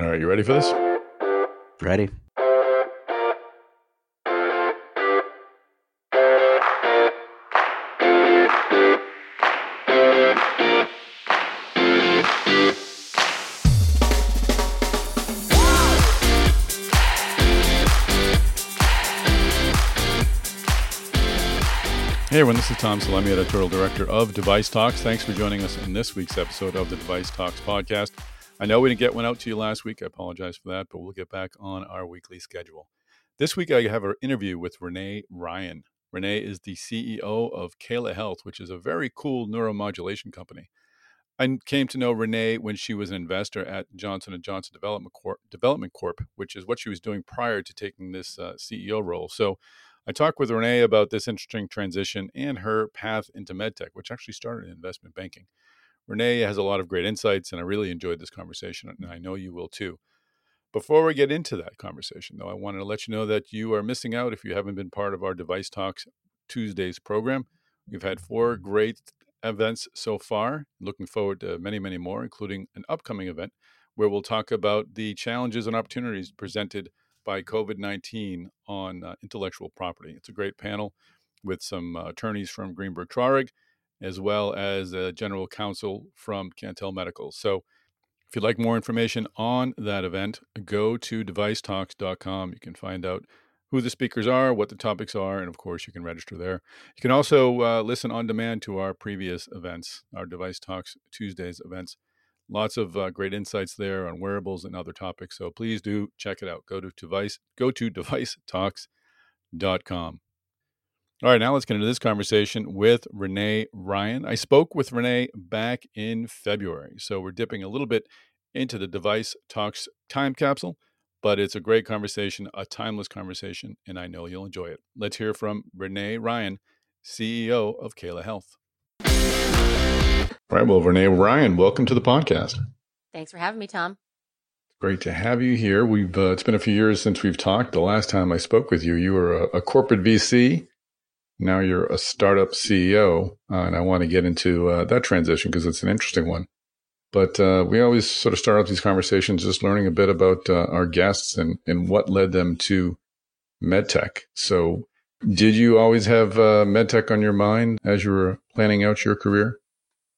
All right, you ready for this? Ready. Hey everyone, this is Tom Salemi, editorial director of Device Talks. Thanks for joining us in this week's episode of the Device Talks podcast. I know we didn't get one out to you last week. I apologize for that, but we'll get back on our weekly schedule. This week, I have an interview with Renee Ryan. Renee is the CEO of Cala Health, which is a very cool neuromodulation company. I came to know Renee when she was an investor at Johnson & Johnson Development Corp, Development Corp, which is what she was doing prior to taking this uh, CEO role. So I talked with Renee about this interesting transition and her path into medtech, which actually started in investment banking. Renee has a lot of great insights, and I really enjoyed this conversation, and I know you will too. Before we get into that conversation, though, I wanted to let you know that you are missing out if you haven't been part of our Device Talks Tuesdays program. We've had four great events so far. Looking forward to many, many more, including an upcoming event where we'll talk about the challenges and opportunities presented by COVID 19 on uh, intellectual property. It's a great panel with some uh, attorneys from Greenberg Traurig, as well as a general counsel from Cantel Medical. So, if you'd like more information on that event, go to devicetalks.com. You can find out who the speakers are, what the topics are, and of course, you can register there. You can also uh, listen on demand to our previous events, our Device Talks Tuesdays events lots of uh, great insights there on wearables and other topics. So please do check it out. Go to device go to devicetalks.com. All right, now let's get into this conversation with Renee Ryan. I spoke with Renee back in February, so we're dipping a little bit into the Device Talks time capsule, but it's a great conversation, a timeless conversation, and I know you'll enjoy it. Let's hear from Renee Ryan, CEO of Cala Health. All right. Well, Renee Ryan, welcome to the podcast. Thanks for having me, Tom. Great to have you here. We've uh, it's been a few years since we've talked. The last time I spoke with you, you were a, a corporate VC. Now you're a startup CEO, uh, and I want to get into uh, that transition because it's an interesting one. But uh, we always sort of start off these conversations just learning a bit about uh, our guests and and what led them to medtech. So, did you always have uh, medtech on your mind as you were planning out your career?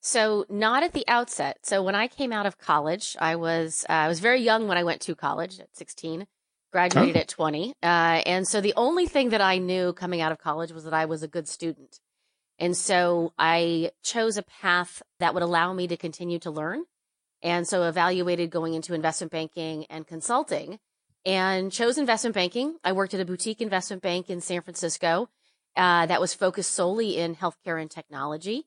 So not at the outset. So when I came out of college, I was uh, I was very young when I went to college at 16, graduated oh. at 20, uh, and so the only thing that I knew coming out of college was that I was a good student, and so I chose a path that would allow me to continue to learn, and so evaluated going into investment banking and consulting, and chose investment banking. I worked at a boutique investment bank in San Francisco uh, that was focused solely in healthcare and technology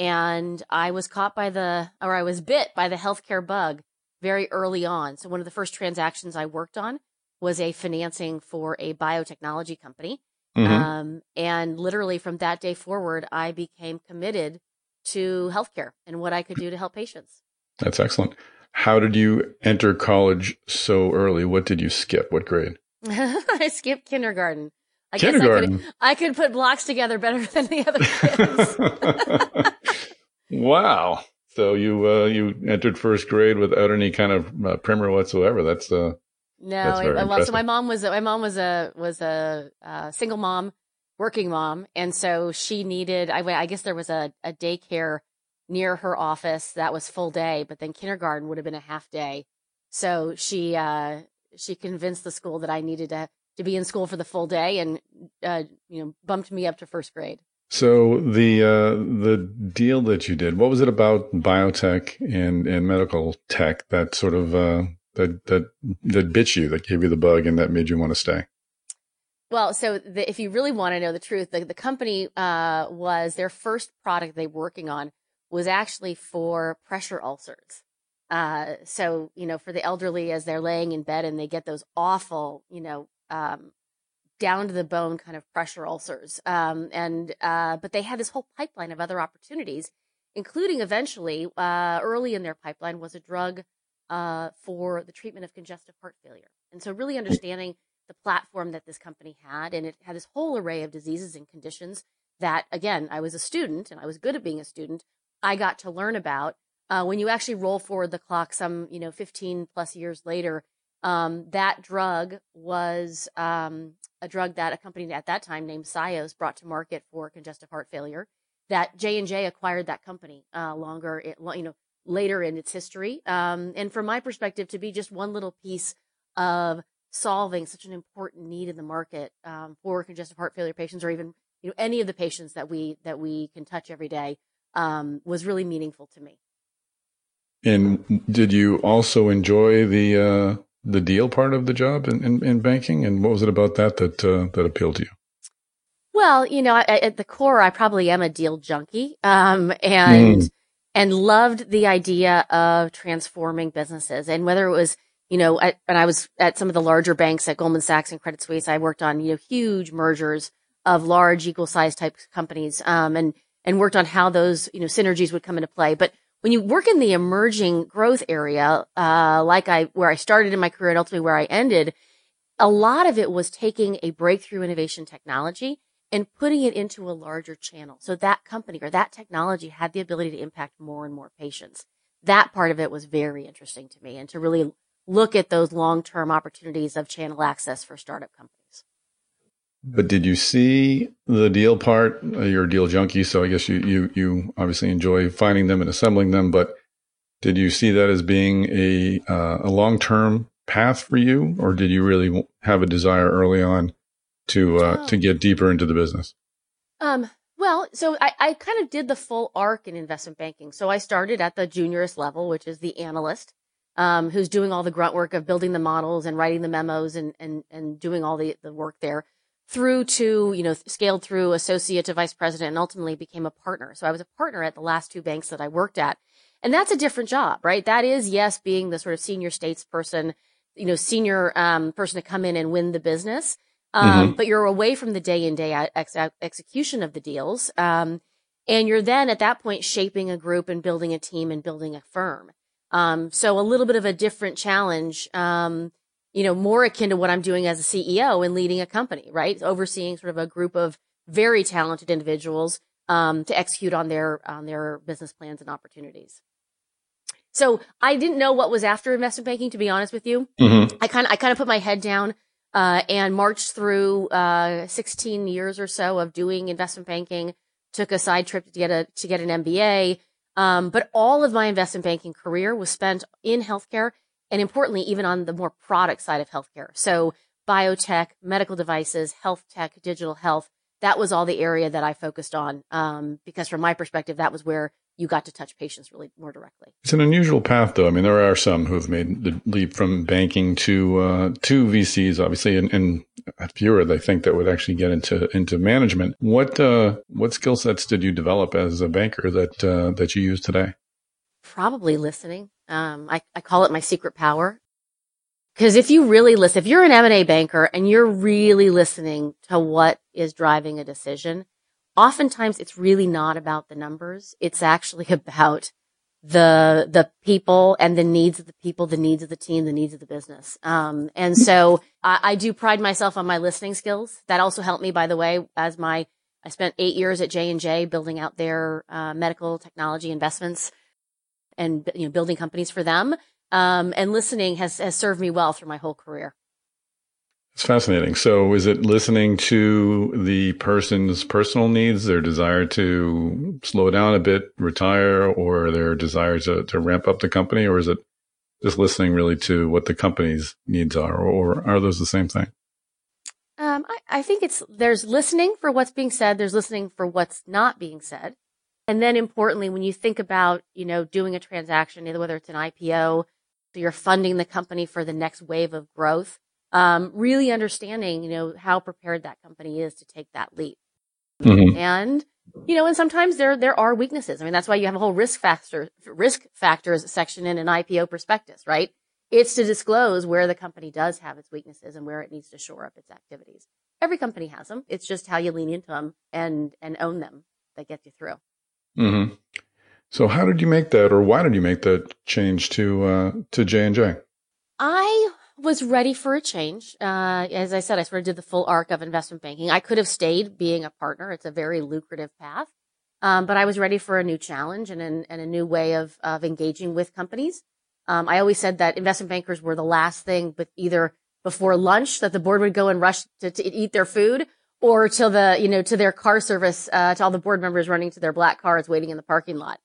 and I was caught by the, or I was bit by the healthcare bug very early on. So one of the first transactions I worked on was a financing for a biotechnology company. Mm-hmm. Um, and literally from that day forward, I became committed to healthcare and what I could do to help patients. That's excellent. How did you enter college so early? What did you skip? What grade? I skipped kindergarten. I kindergarten. Guess I could, I could put blocks together better than the other kids. wow. So you uh, you entered first grade without any kind of uh, primer whatsoever. That's uh no. Very well, so my mom was my mom was a was a uh, single mom, working mom, and so she needed. I I guess there was a, a daycare near her office that was full day, but then kindergarten would have been a half day. So she uh, she convinced the school that I needed to to be in school for the full day and uh, you know bumped me up to first grade. So the uh, the deal that you did, what was it about biotech and, and medical tech that sort of uh, that that that bit you, that gave you the bug, and that made you want to stay? Well, so the, if you really want to know the truth, the, the company uh, was their first product they were working on was actually for pressure ulcers. Uh, so you know, for the elderly as they're laying in bed and they get those awful, you know, um, down to the bone kind of pressure ulcers. Um, and uh, but they had this whole pipeline of other opportunities, including eventually uh, early in their pipeline was a drug uh, for the treatment of congestive heart failure. And so really understanding the platform that this company had, and it had this whole array of diseases and conditions that, again, I was a student and I was good at being a student. I got to learn about uh, when you actually roll forward the clock some, you know, 15 plus years later, um, that drug was um, a drug that a company at that time named Scios brought to market for congestive heart failure. That J and J acquired that company uh, longer, you know, later in its history. Um, and from my perspective, to be just one little piece of solving such an important need in the market um, for congestive heart failure patients, or even you know any of the patients that we that we can touch every day, um, was really meaningful to me. And did you also enjoy the uh, the deal part of the job in, in, in, banking? And what was it about that that uh, that appealed to you? Well, you know, at the core, I probably am a deal junkie, um, and mm. And loved the idea of transforming businesses. And whether it was, you know, when I was at some of the larger banks at Goldman Sachs and Credit Suisse, I worked on you know huge mergers of large equal size type companies, um, and and worked on how those you know synergies would come into play. But when you work in the emerging growth area, uh, like I, where I started in my career and ultimately where I ended, a lot of it was taking a breakthrough innovation technology and putting it into a larger channel. So that company or that technology had the ability to impact more and more patients. That part of it was very interesting to me and to really look at those long-term opportunities of channel access for startup companies. But did you see the deal part? Uh, you're a deal junkie, so I guess you, you, you obviously enjoy finding them and assembling them. But did you see that as being a, uh, a long term path for you, or did you really have a desire early on to uh, oh. to get deeper into the business? Um, well, so I, I kind of did the full arc in investment banking. So I started at the juniorist level, which is the analyst, um, who's doing all the grunt work of building the models and writing the memos and and and doing all the the work there through to, you know, scaled through associate to vice president and ultimately became a partner. So I was a partner at the last two banks that I worked at. And that's a different job, right? That is, yes, being the sort of senior statesperson, you know, senior um, person to come in and win the business. Um, mm-hmm. But you're away from the day in, day out ex- execution of the deals. Um, and you're then at that point shaping a group and building a team and building a firm. Um, so a little bit of a different challenge. Um, you know, more akin to what I'm doing as a CEO and leading a company, right? Overseeing sort of a group of very talented individuals um, to execute on their on their business plans and opportunities. So I didn't know what was after investment banking, to be honest with you. Mm-hmm. I kind of I kind of put my head down uh, and marched through uh, 16 years or so of doing investment banking. Took a side trip to get a to get an MBA. Um, but all of my investment banking career was spent in healthcare and importantly, even on the more product side of healthcare. So biotech, medical devices, health tech, digital health. That was all the area that I focused on um, because, from my perspective, that was where you got to touch patients really more directly. It's an unusual path, though. I mean, there are some who have made the leap from banking to uh, to VCs, obviously, and, and fewer, they think, that would actually get into into management. What uh, what skill sets did you develop as a banker that uh, that you use today? Probably listening. Um, I, I call it my secret power. Cause if you really listen, if you're an M&A banker and you're really listening to what is driving a decision, oftentimes it's really not about the numbers. It's actually about the, the people and the needs of the people, the needs of the team, the needs of the business. Um, and so I, I do pride myself on my listening skills. That also helped me, by the way, as my, I spent eight years at J and J building out their uh, medical technology investments and you know building companies for them. Um, and listening has has served me well through my whole career. It's fascinating. So, is it listening to the person's personal needs, their desire to slow down a bit, retire, or their desire to, to ramp up the company, or is it just listening really to what the company's needs are, or are those the same thing? Um, I, I think it's there's listening for what's being said, there's listening for what's not being said. And then importantly, when you think about, you know, doing a transaction, whether it's an IPO, so you're funding the company for the next wave of growth, um, really understanding, you know, how prepared that company is to take that leap. Mm-hmm. And, you know, and sometimes there, there are weaknesses. I mean, that's why you have a whole risk factor, risk factors section in an IPO prospectus, right? It's to disclose where the company does have its weaknesses and where it needs to shore up its activities. Every company has them. It's just how you lean into them and, and own them that get you through. Mm-hmm. So how did you make that, or why did you make that change to uh, to J and J? I was ready for a change. Uh, as I said, I sort of did the full arc of investment banking. I could have stayed being a partner. It's a very lucrative path. Um, but I was ready for a new challenge and, and, and a new way of, of engaging with companies. Um, I always said that investment bankers were the last thing, but either before lunch that the board would go and rush to, to eat their food or till the, you know, to their car service, uh, to all the board members running to their black cars waiting in the parking lot.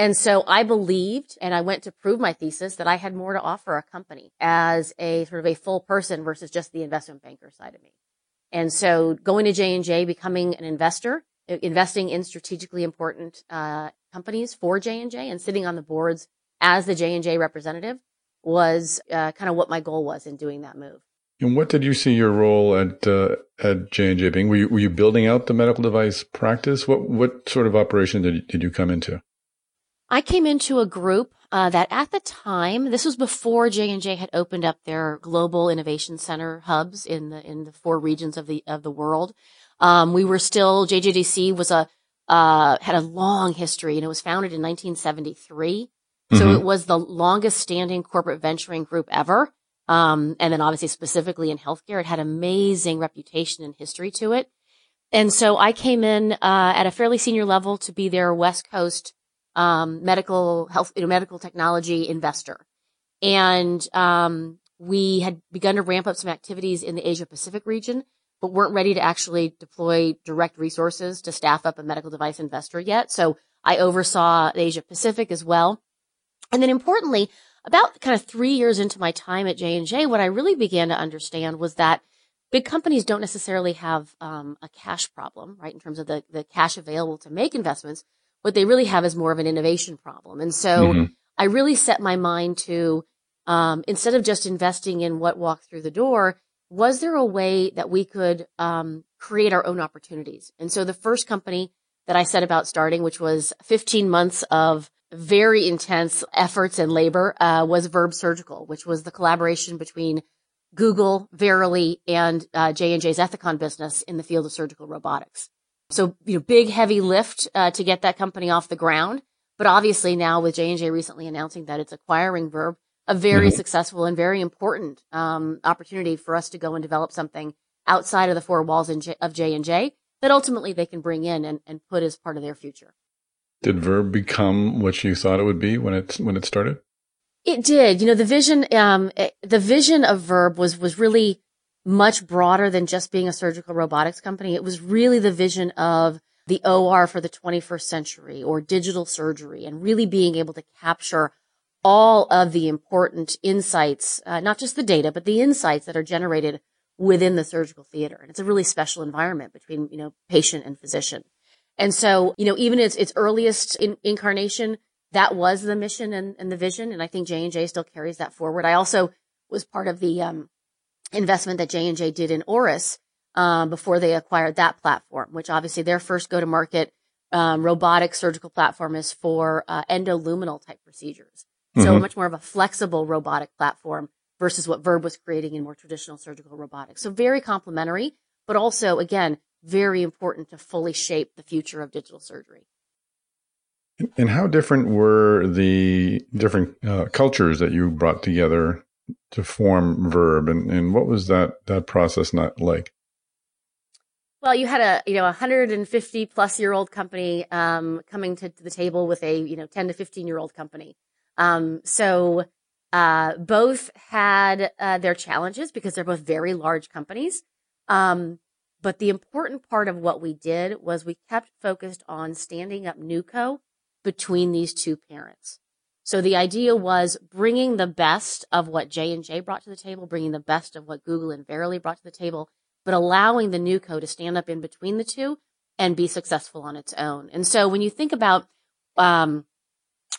And so I believed and I went to prove my thesis that I had more to offer a company as a sort of a full person versus just the investment banker side of me. And so going to J&J, becoming an investor, investing in strategically important, uh, companies for J&J and sitting on the boards as the J&J representative was, uh, kind of what my goal was in doing that move. And what did you see your role at uh, at J and J being? Were you, were you building out the medical device practice? What what sort of operation did did you come into? I came into a group uh, that at the time, this was before J and J had opened up their global innovation center hubs in the in the four regions of the of the world. Um, we were still JJDC was a uh, had a long history, and it was founded in 1973. So mm-hmm. it was the longest standing corporate venturing group ever. Um, and then obviously specifically in healthcare, it had amazing reputation and history to it. And so I came in, uh, at a fairly senior level to be their West Coast, um, medical health, you know, medical technology investor. And, um, we had begun to ramp up some activities in the Asia Pacific region, but weren't ready to actually deploy direct resources to staff up a medical device investor yet. So I oversaw the Asia Pacific as well. And then importantly, about kind of three years into my time at J&J, what I really began to understand was that big companies don't necessarily have um, a cash problem, right? In terms of the, the cash available to make investments. What they really have is more of an innovation problem. And so mm-hmm. I really set my mind to, um, instead of just investing in what walked through the door, was there a way that we could um, create our own opportunities? And so the first company that I set about starting, which was 15 months of very intense efforts and labor uh, was Verb Surgical, which was the collaboration between Google, Verily, and uh, J&J's Ethicon business in the field of surgical robotics. So, you know, big heavy lift uh, to get that company off the ground. But obviously now with J&J recently announcing that it's acquiring Verb, a very mm-hmm. successful and very important um, opportunity for us to go and develop something outside of the four walls of J&J that ultimately they can bring in and, and put as part of their future. Did Verb become what you thought it would be when it when it started? It did. You know, the vision um eh, the vision of Verb was was really much broader than just being a surgical robotics company. It was really the vision of the OR for the 21st century or digital surgery and really being able to capture all of the important insights, uh, not just the data, but the insights that are generated within the surgical theater. And it's a really special environment between, you know, patient and physician. And so, you know, even its, its earliest in, incarnation, that was the mission and, and the vision. And I think J&J still carries that forward. I also was part of the, um, investment that J&J did in Auris um, before they acquired that platform, which obviously their first go to market, um, robotic surgical platform is for, uh, endoluminal type procedures. Mm-hmm. So much more of a flexible robotic platform versus what Verb was creating in more traditional surgical robotics. So very complementary, but also again, very important to fully shape the future of digital surgery. And how different were the different uh, cultures that you brought together to form Verb, and, and what was that that process not like? Well, you had a you know a 150 plus year old company um, coming to, to, the table with a you know 10 to 15 year old company. Um, so uh, both had uh, their challenges because they're both very large companies. Um, but the important part of what we did was we kept focused on standing up NewCo between these two parents. So the idea was bringing the best of what J and J brought to the table, bringing the best of what Google and Verily brought to the table, but allowing the NewCo to stand up in between the two and be successful on its own. And so when you think about um,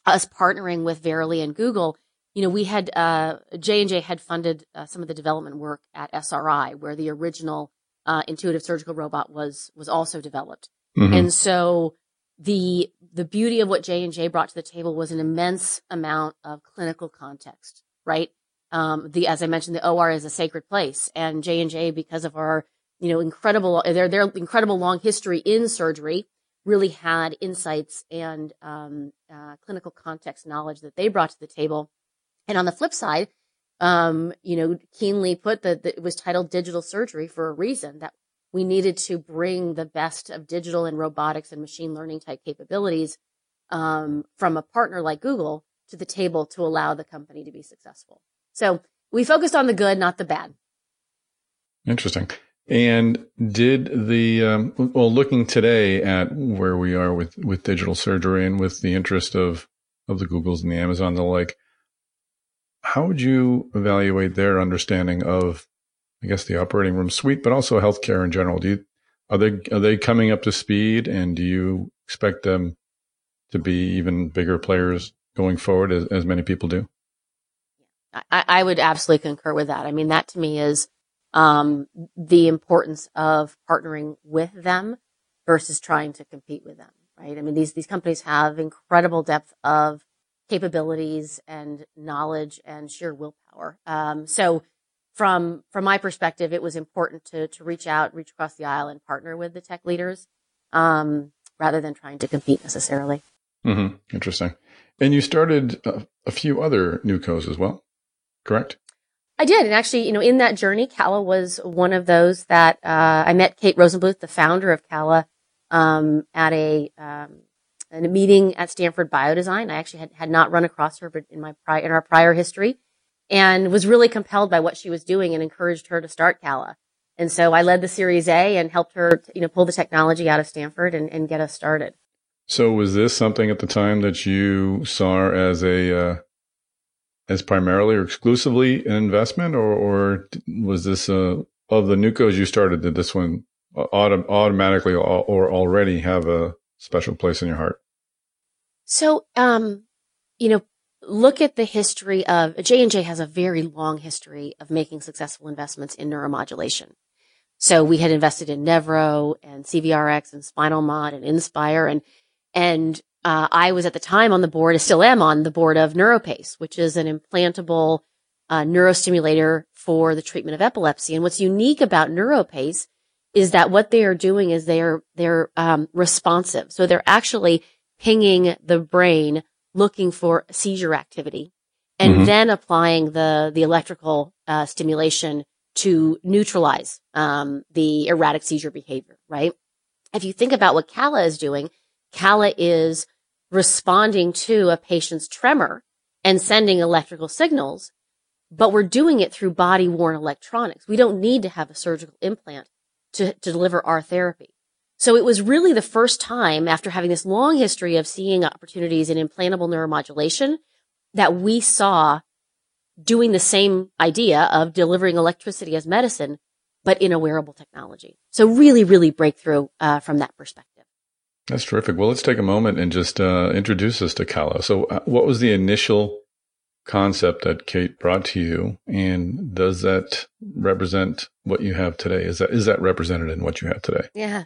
us partnering with Verily and Google, you know, we had uh, J and J had funded uh, some of the development work at SRI, where the original uh, intuitive surgical robot was was also developed. Mm-hmm. And so the the beauty of what J and J brought to the table was an immense amount of clinical context, right? Um, the as I mentioned, the OR is a sacred place, and J and J, because of our you know incredible their their incredible long history in surgery, really had insights and um, uh, clinical context knowledge that they brought to the table. And on the flip side, um, you know, keenly put that, it was titled digital surgery for a reason that we needed to bring the best of digital and robotics and machine learning type capabilities um, from a partner like Google to the table to allow the company to be successful. So we focused on the good, not the bad. Interesting. And did the um, well, looking today at where we are with with digital surgery and with the interest of of the Googles and the Amazon, the like, how would you evaluate their understanding of, I guess, the operating room suite, but also healthcare in general? Do you are they are they coming up to speed, and do you expect them to be even bigger players going forward, as, as many people do? I, I would absolutely concur with that. I mean, that to me is um, the importance of partnering with them versus trying to compete with them, right? I mean, these, these companies have incredible depth of capabilities and knowledge and sheer willpower. Um, so from, from my perspective, it was important to, to reach out, reach across the aisle and partner with the tech leaders, um, rather than trying to compete necessarily. Mm-hmm. Interesting. And you started a, a few other new co's as well, correct? I did. And actually, you know, in that journey, Cala was one of those that, uh, I met Kate Rosenbluth, the founder of Cala, um, at a, um, a meeting at Stanford Biodesign. I actually had, had not run across her, but in my prior, in our prior history and was really compelled by what she was doing and encouraged her to start Cala. And so I led the series A and helped her, to, you know, pull the technology out of Stanford and, and get us started. So was this something at the time that you saw as a, uh, as primarily or exclusively an investment, or, or was this uh, of the newcos you started? Did this one autom- automatically or already have a special place in your heart? So, um, you know, look at the history of J and J has a very long history of making successful investments in neuromodulation. So we had invested in Nevro and CVRX and Spinal Mod and Inspire and and uh, I was at the time on the board, I still am on the board of NeuroPace, which is an implantable uh, neurostimulator for the treatment of epilepsy. And what's unique about NeuroPace is that what they are doing is they are they're um, responsive. So they're actually pinging the brain looking for seizure activity, and mm-hmm. then applying the the electrical uh, stimulation to neutralize um, the erratic seizure behavior. Right? If you think about what Cala is doing, Cala is responding to a patient's tremor and sending electrical signals, but we're doing it through body worn electronics. We don't need to have a surgical implant to, to deliver our therapy. So it was really the first time after having this long history of seeing opportunities in implantable neuromodulation that we saw doing the same idea of delivering electricity as medicine, but in a wearable technology. So really, really breakthrough uh, from that perspective. That's terrific. Well, let's take a moment and just uh, introduce us to Cala. So, uh, what was the initial concept that Kate brought to you, and does that represent what you have today? Is that is that represented in what you have today? Yeah.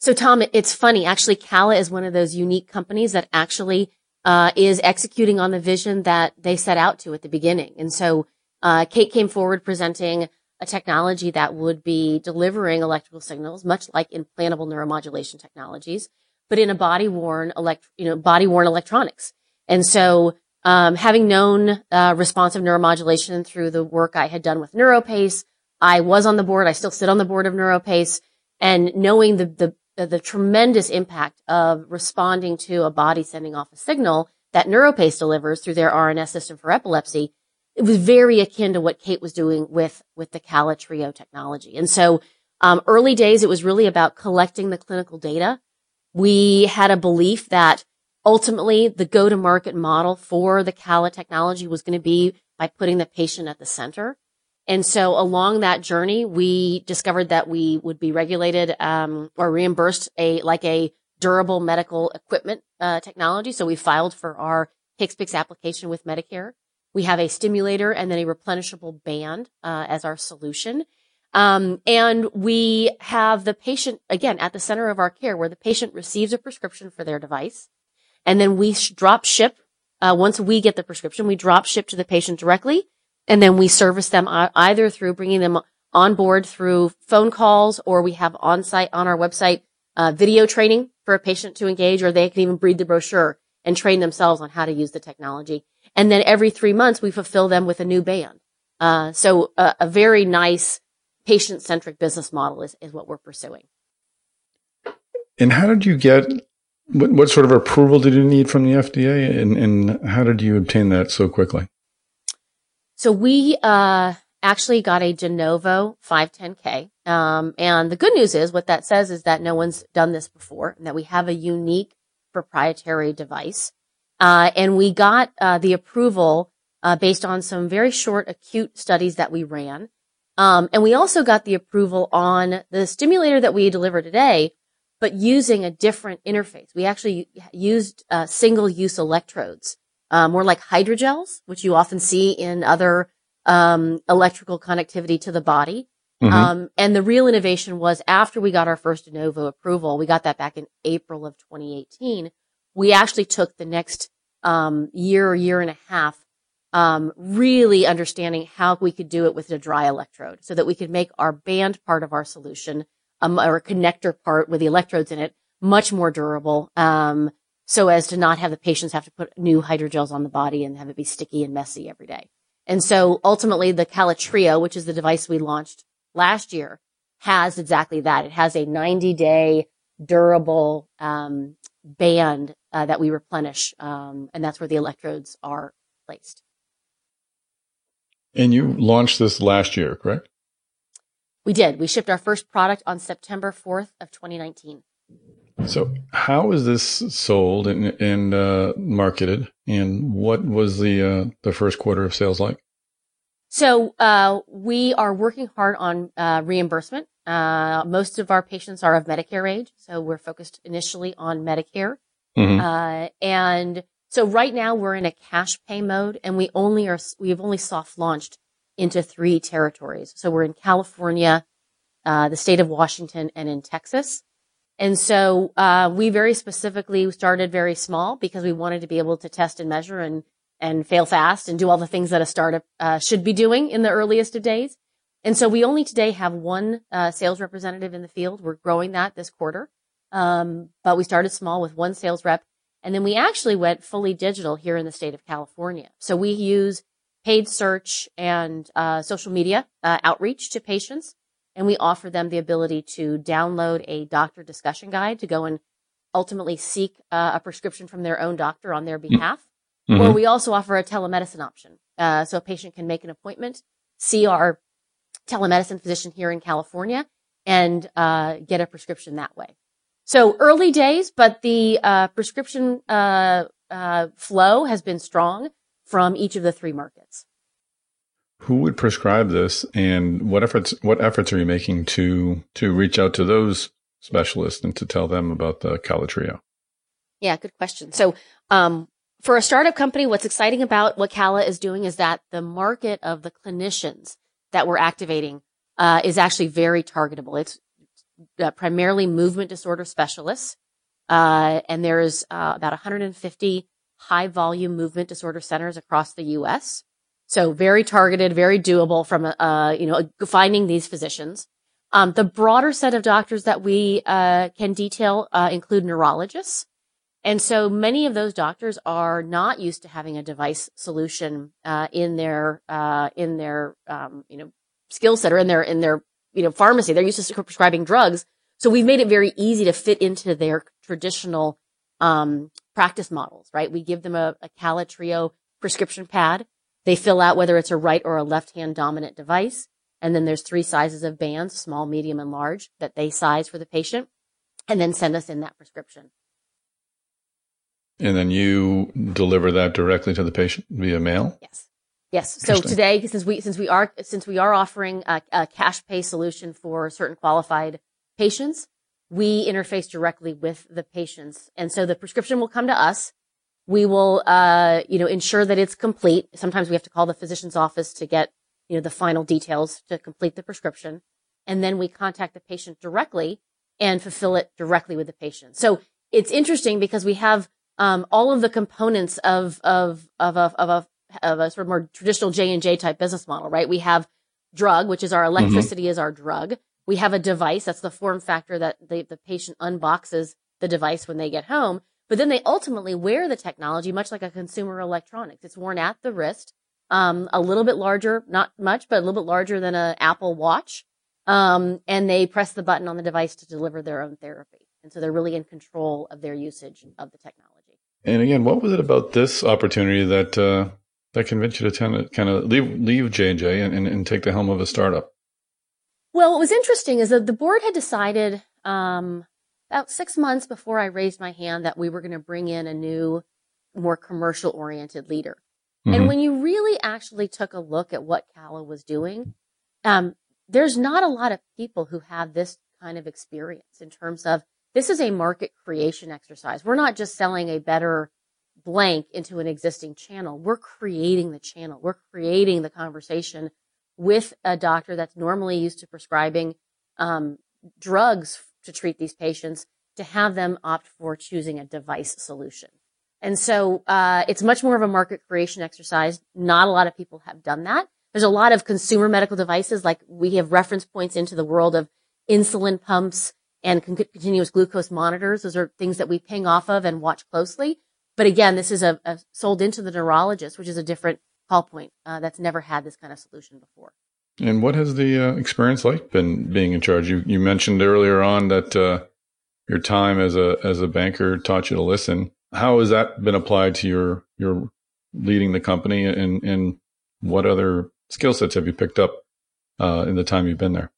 So, Tom, it's funny. Actually, Cala is one of those unique companies that actually uh, is executing on the vision that they set out to at the beginning. And so, uh, Kate came forward presenting a technology that would be delivering electrical signals, much like implantable neuromodulation technologies, but in a body worn elect, you know, body worn electronics. And so, um, having known uh, responsive neuromodulation through the work I had done with NeuroPace, I was on the board. I still sit on the board of NeuroPace, and knowing the the the tremendous impact of responding to a body sending off a signal that NeuroPace delivers through their RNS system for epilepsy, it was very akin to what Kate was doing with with the Cala Trio technology. And so, um, early days, it was really about collecting the clinical data we had a belief that ultimately the go to market model for the Cala technology was going to be by putting the patient at the center. And so along that journey, we discovered that we would be regulated um, or reimbursed a like a durable medical equipment uh, technology. So we filed for our HCPCS application with Medicare. We have a stimulator and then a replenishable band uh, as our solution. Um, and we have the patient again at the center of our care where the patient receives a prescription for their device. And then we sh- drop ship, uh, once we get the prescription, we drop ship to the patient directly. And then we service them either through bringing them on board through phone calls or we have on site on our website, uh, video training for a patient to engage or they can even read the brochure and train themselves on how to use the technology. And then every three months we fulfill them with a new band. Uh, so a, a very nice patient centric business model is, is what we're pursuing. And how did you get what, what sort of approval did you need from the FDA, and, and how did you obtain that so quickly? So we uh, actually got a de novo 510k, um, and the good news is what that says is that no one's done this before, and that we have a unique proprietary device, uh, and we got uh, the approval uh, based on some very short acute studies that we ran. Um, and we also got the approval on the stimulator that we deliver today, but using a different interface. We actually used uh, single use electrodes, uh, more like hydrogels, which you often see in other um, electrical connectivity to the body. Mm-hmm. Um, and the real innovation was after we got our first de novo approval, we got that back in April of 2018. We actually took the next um, year or year and a half, um, really understanding how we could do it with a dry electrode, so that we could make our band part of our solution um, a connector part with the electrodes in it much more durable, um, so as to not have the patients have to put new hydrogels on the body and have it be sticky and messy every day. And so ultimately the Cala Trio, which is the device we launched last year, has exactly that. It has a 90 day durable um, band uh, that we replenish, um, and that's where the electrodes are placed. And you launched this last year, correct? We did. We shipped our first product on September 4th of 2019. So, how is this sold and, and uh, marketed, and what was the uh, the first quarter of sales like? So, uh, we are working hard on uh, reimbursement. Uh, most of our patients are of Medicare age, so we're focused initially on Medicare. Mm-hmm. Uh, and so, right now we're in a cash pay mode, and we only are we've only soft launched into three territories. So we're in California, uh, the state of Washington, and in Texas. And so uh, we very specifically started very small because we wanted to be able to test and measure and and fail fast and do all the things that a startup uh, should be doing in the earliest of days. And so we only today have one uh, sales representative in the field. We're growing that this quarter, um, but we started small with one sales rep, and then we actually went fully digital here in the state of California. So we use paid search and uh, social media uh, outreach to patients. And we offer them the ability to download a doctor discussion guide to go and ultimately seek uh, a prescription from their own doctor on their mm-hmm. behalf. Mm-hmm. Or we also offer a telemedicine option. Uh, so a patient can make an appointment, see our telemedicine physician here in California, and uh, get a prescription that way. So early days, but the uh, prescription flow has been strong from each of the three markets. Who would prescribe this, and what efforts what efforts are you making to to reach out to those specialists and to tell them about the Cala Trio? Yeah, good question. So, um, for a startup company, what's exciting about what Cala is doing is that the market of the clinicians that we're activating uh, is actually very targetable. It's uh, primarily movement disorder specialists, uh, and there's uh, about 150 high volume movement disorder centers across the U.S. So very targeted, very doable from, uh, you know, finding these physicians. Um, the broader set of doctors that we uh, can detail uh, include neurologists. And so many of those doctors are not used to having a device solution uh, in their uh, in their um, you know skill set or in their in their you know pharmacy. They're used to prescribing drugs. So we've made it very easy to fit into their traditional um, practice models, right? We give them a, a Cala Trio prescription pad. They fill out whether it's a right or a left hand dominant device. And then there's three sizes of bands, small, medium, and large that they size for the patient and then send us in that prescription. And then you deliver that directly to the patient via mail? Yes. Yes. So today, since we, since we are, since we are offering a, a cash pay solution for certain qualified patients, we interface directly with the patients. And so the prescription will come to us. We will, uh, you know, ensure that it's complete. Sometimes we have to call the physician's office to get, you know, the final details to complete the prescription. And then we contact the patient directly and fulfill it directly with the patient. So it's interesting because we have, um, all of the components of, of, of a, of a, of a sort of more traditional J and J type business model, right? We have drug, which is our mm-hmm. electricity mm-hmm. is our drug. We have a device. That's the form factor that the, the patient unboxes the device when they get home. But then they ultimately wear the technology, much like a consumer electronics. It's worn at the wrist, um, a little bit larger, not much, but a little bit larger than an Apple Watch. Um, and they press the button on the device to deliver their own therapy. And so they're really in control of their usage of the technology. And again, what was it about this opportunity that uh, that convinced you to tend kind of leave leave J and J and take the helm of a startup? Well, what was interesting is that the board had decided um, about six months before I raised my hand that we were going to bring in a new, more commercial oriented leader. Mm-hmm. And when you really actually took a look at what Cala was doing, um, there's not a lot of people who have this kind of experience in terms of this is a market creation exercise. We're not just selling a better blank into an existing channel. We're creating the channel. We're creating the conversation with a doctor that's normally used to prescribing um, drugs to treat these patients to have them opt for choosing a device solution. And so uh, it's much more of a market creation exercise. Not a lot of people have done that. There's a lot of consumer medical devices, like we have reference points into the world of insulin pumps and con- continuous glucose monitors. Those are things that we ping off of and watch closely. But again, this is a, a sold into the neurologist, which is a different call point uh, that's never had this kind of solution before. And what has the uh, experience like been being in charge? You you mentioned earlier on that uh, your time as a as a banker taught you to listen. How has that been applied to your your leading the company, and and what other skill sets have you picked up uh, in the time you've been there?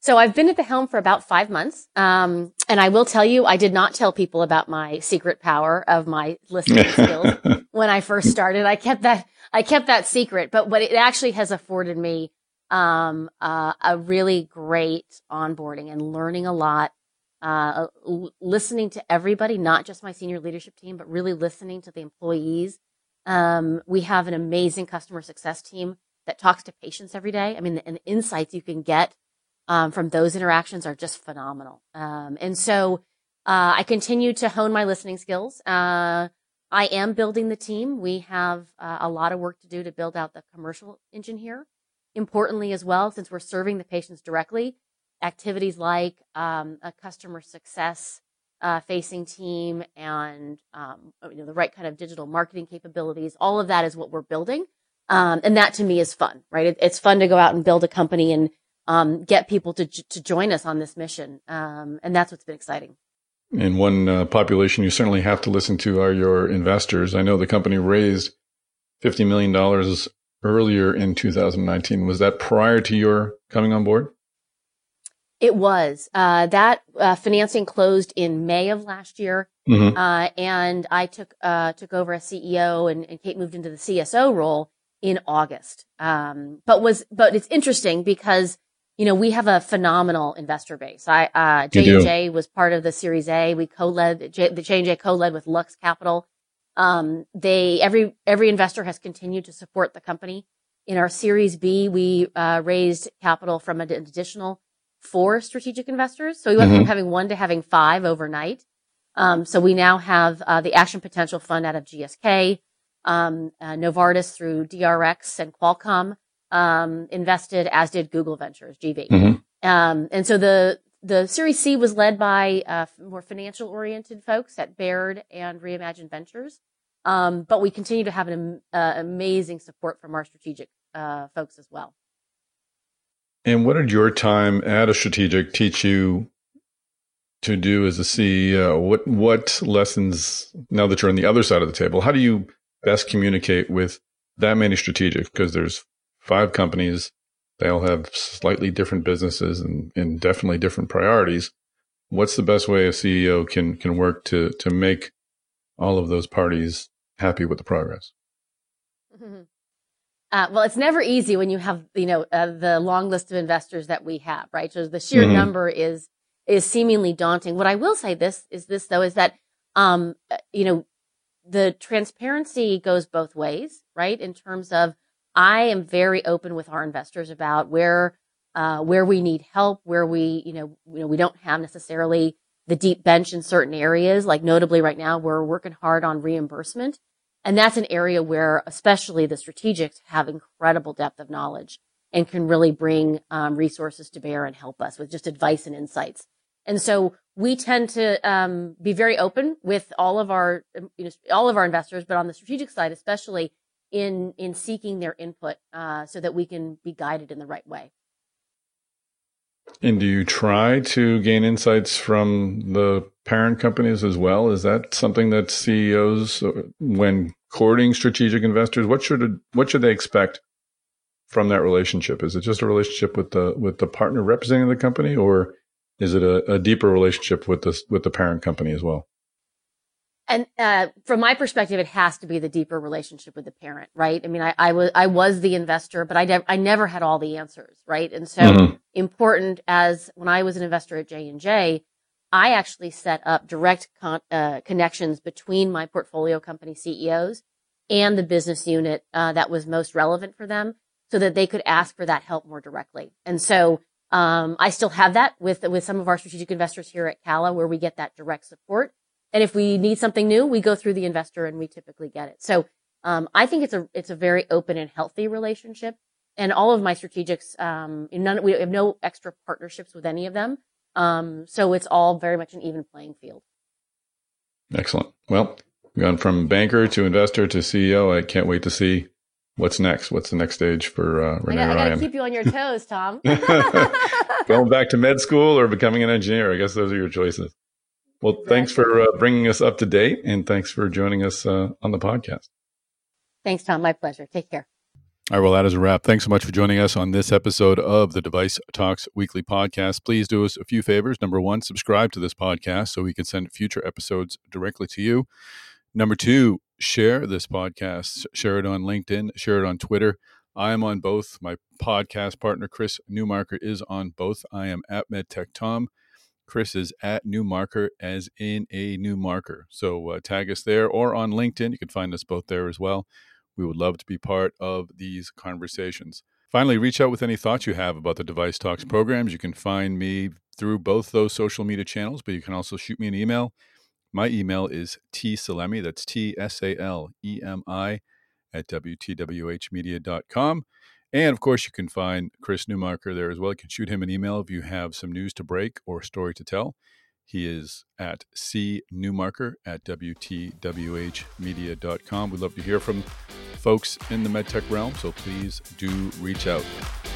So I've been at the helm for about five months. Um, and I will tell you, I did not tell people about my secret power of my listening skills when I first started. I kept that I kept that secret, but what it actually has afforded me um, uh, a really great onboarding and learning a lot, uh, l- listening to everybody, not just my senior leadership team, but really listening to the employees. Um, we have an amazing customer success team that talks to patients every day. I mean, the, the insights you can get um, from those interactions are just phenomenal. Um, and so uh, I continue to hone my listening skills. Uh, I am building the team. We have uh, a lot of work to do to build out the commercial engine here. Importantly, as well, since we're serving the patients directly, activities like um, a customer success uh, facing team and um, you know the right kind of digital marketing capabilities. All of that is what we're building, um, and that to me is fun. Right? It, it's fun to go out and build a company and um, get people to to join us on this mission, um, and that's what's been exciting. And one uh, population you certainly have to listen to are your investors. I know the company raised $50 million earlier in 2019. Was that prior to your coming on board? It was. Uh, that uh, financing closed in May of last year. Mm-hmm. Uh, and I took, uh, took over as CEO and, and, Kate moved into the CSO role in August. Um, but was, but it's interesting because you know, we have a phenomenal investor base. I, uh, J&J was part of the Series A. We co-led, J, the J&J co-led with Lux Capital. Um, they, every, every investor has continued to support the company. In our Series B, we, uh, raised capital from an additional four strategic investors. So we went mm-hmm. from having one to having five overnight. Um, so we now have, uh, the Action Potential Fund out of GSK, um, uh, Novartis through DRX and Qualcomm um, invested, as did Google Ventures, GV. Mm-hmm. Um, and so the the Series C was led by uh, more financial oriented folks at Baird and Reimagine Ventures. Um, but we continue to have an uh, amazing support from our strategic uh, folks as well. And what did your time at a strategic teach you to do as a CEO? What what lessons now that you're on the other side of the table? How do you best communicate with that many strategic? Because there's five companies. They all have slightly different businesses and, and definitely different priorities. What's the best way a CEO can can work to to make all of those parties happy with the progress? Mm-hmm. Uh, well, it's never easy when you have you know uh, the long list of investors that we have, right? So the sheer mm-hmm. number is is seemingly daunting. What I will say this is this though is that um uh, you know the transparency goes both ways, right? In terms of I am very open with our investors about where uh, where we need help, where we you know you know we don't have necessarily the deep bench in certain areas. Like notably, right now we're working hard on reimbursement, and that's an area where especially the strategics have incredible depth of knowledge and can really bring um, resources to bear and help us with just advice and insights. And so we tend to um, be very open with all of our you know all of our investors, but on the strategic side, especially in in seeking their input uh, so that we can be guided in the right way. And do you try to gain insights from the parent companies as well? Is that something that CEOs, uh, when courting strategic investors, what should what should they expect from that relationship? Is it just a relationship with the with the partner representing the company, or is it a, a deeper relationship with the with the parent company as well? And uh, from my perspective, it has to be the deeper relationship with the parent, right? I mean, I, I was I was the investor, but I never I never had all the answers, right? And so mm-hmm. important as when I was an investor at J and J, I actually set up direct con- uh, connections between my portfolio company CEOs and the business unit uh, that was most relevant for them, so that they could ask for that help more directly. And so um, I still have that with with some of our strategic investors here at Cala, where we get that direct support. And if we need something new, we go through the investor and we typically get it. So, um, I think it's a, it's a very open and healthy relationship. And all of my strategics, um, none, we have no extra partnerships with any of them. Um, so it's all very much an even playing field. Excellent. Well, gone from banker to investor to CEO. I can't wait to see what's next. What's the next stage for uh, Renee I, I got to keep you on your toes, Tom. Going back to med school or becoming an engineer. I guess those are your choices. Well, exactly. thanks for uh, bringing us up to date and thanks for joining us uh, on the podcast. Thanks, Tom. My pleasure. Take care. All right, well, that is a wrap. Thanks so much for joining us on this episode of the Device Talks Weekly Podcast. Please do us a few favors. Number one, subscribe to this podcast so we can send future episodes directly to you. Number two, share this podcast. Share it on LinkedIn, share it on Twitter. I am on both. My podcast partner, Chris Newmarker, is on both. I am at MedTech Tom. Chris is at new marker as in a new marker. So uh, tag us there or on LinkedIn. You can find us both there as well. We would love to be part of these conversations. Finally, reach out with any thoughts you have about the Device Talks programs. You can find me through both those social media channels, but you can also shoot me an email. My email is tsalemi, that's T S A L E M I, at WTWHmedia.com. And of course, you can find Chris Newmarker there as well. You can shoot him an email if you have some news to break or story to tell. He is at C Newmarker at WTWHmedia.com. We'd love to hear from folks in the medtech realm, so please do reach out.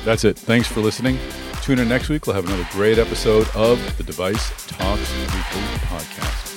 That's it. Thanks for listening. Tune in next week. We'll have another great episode of the Device Talks Weekly podcast.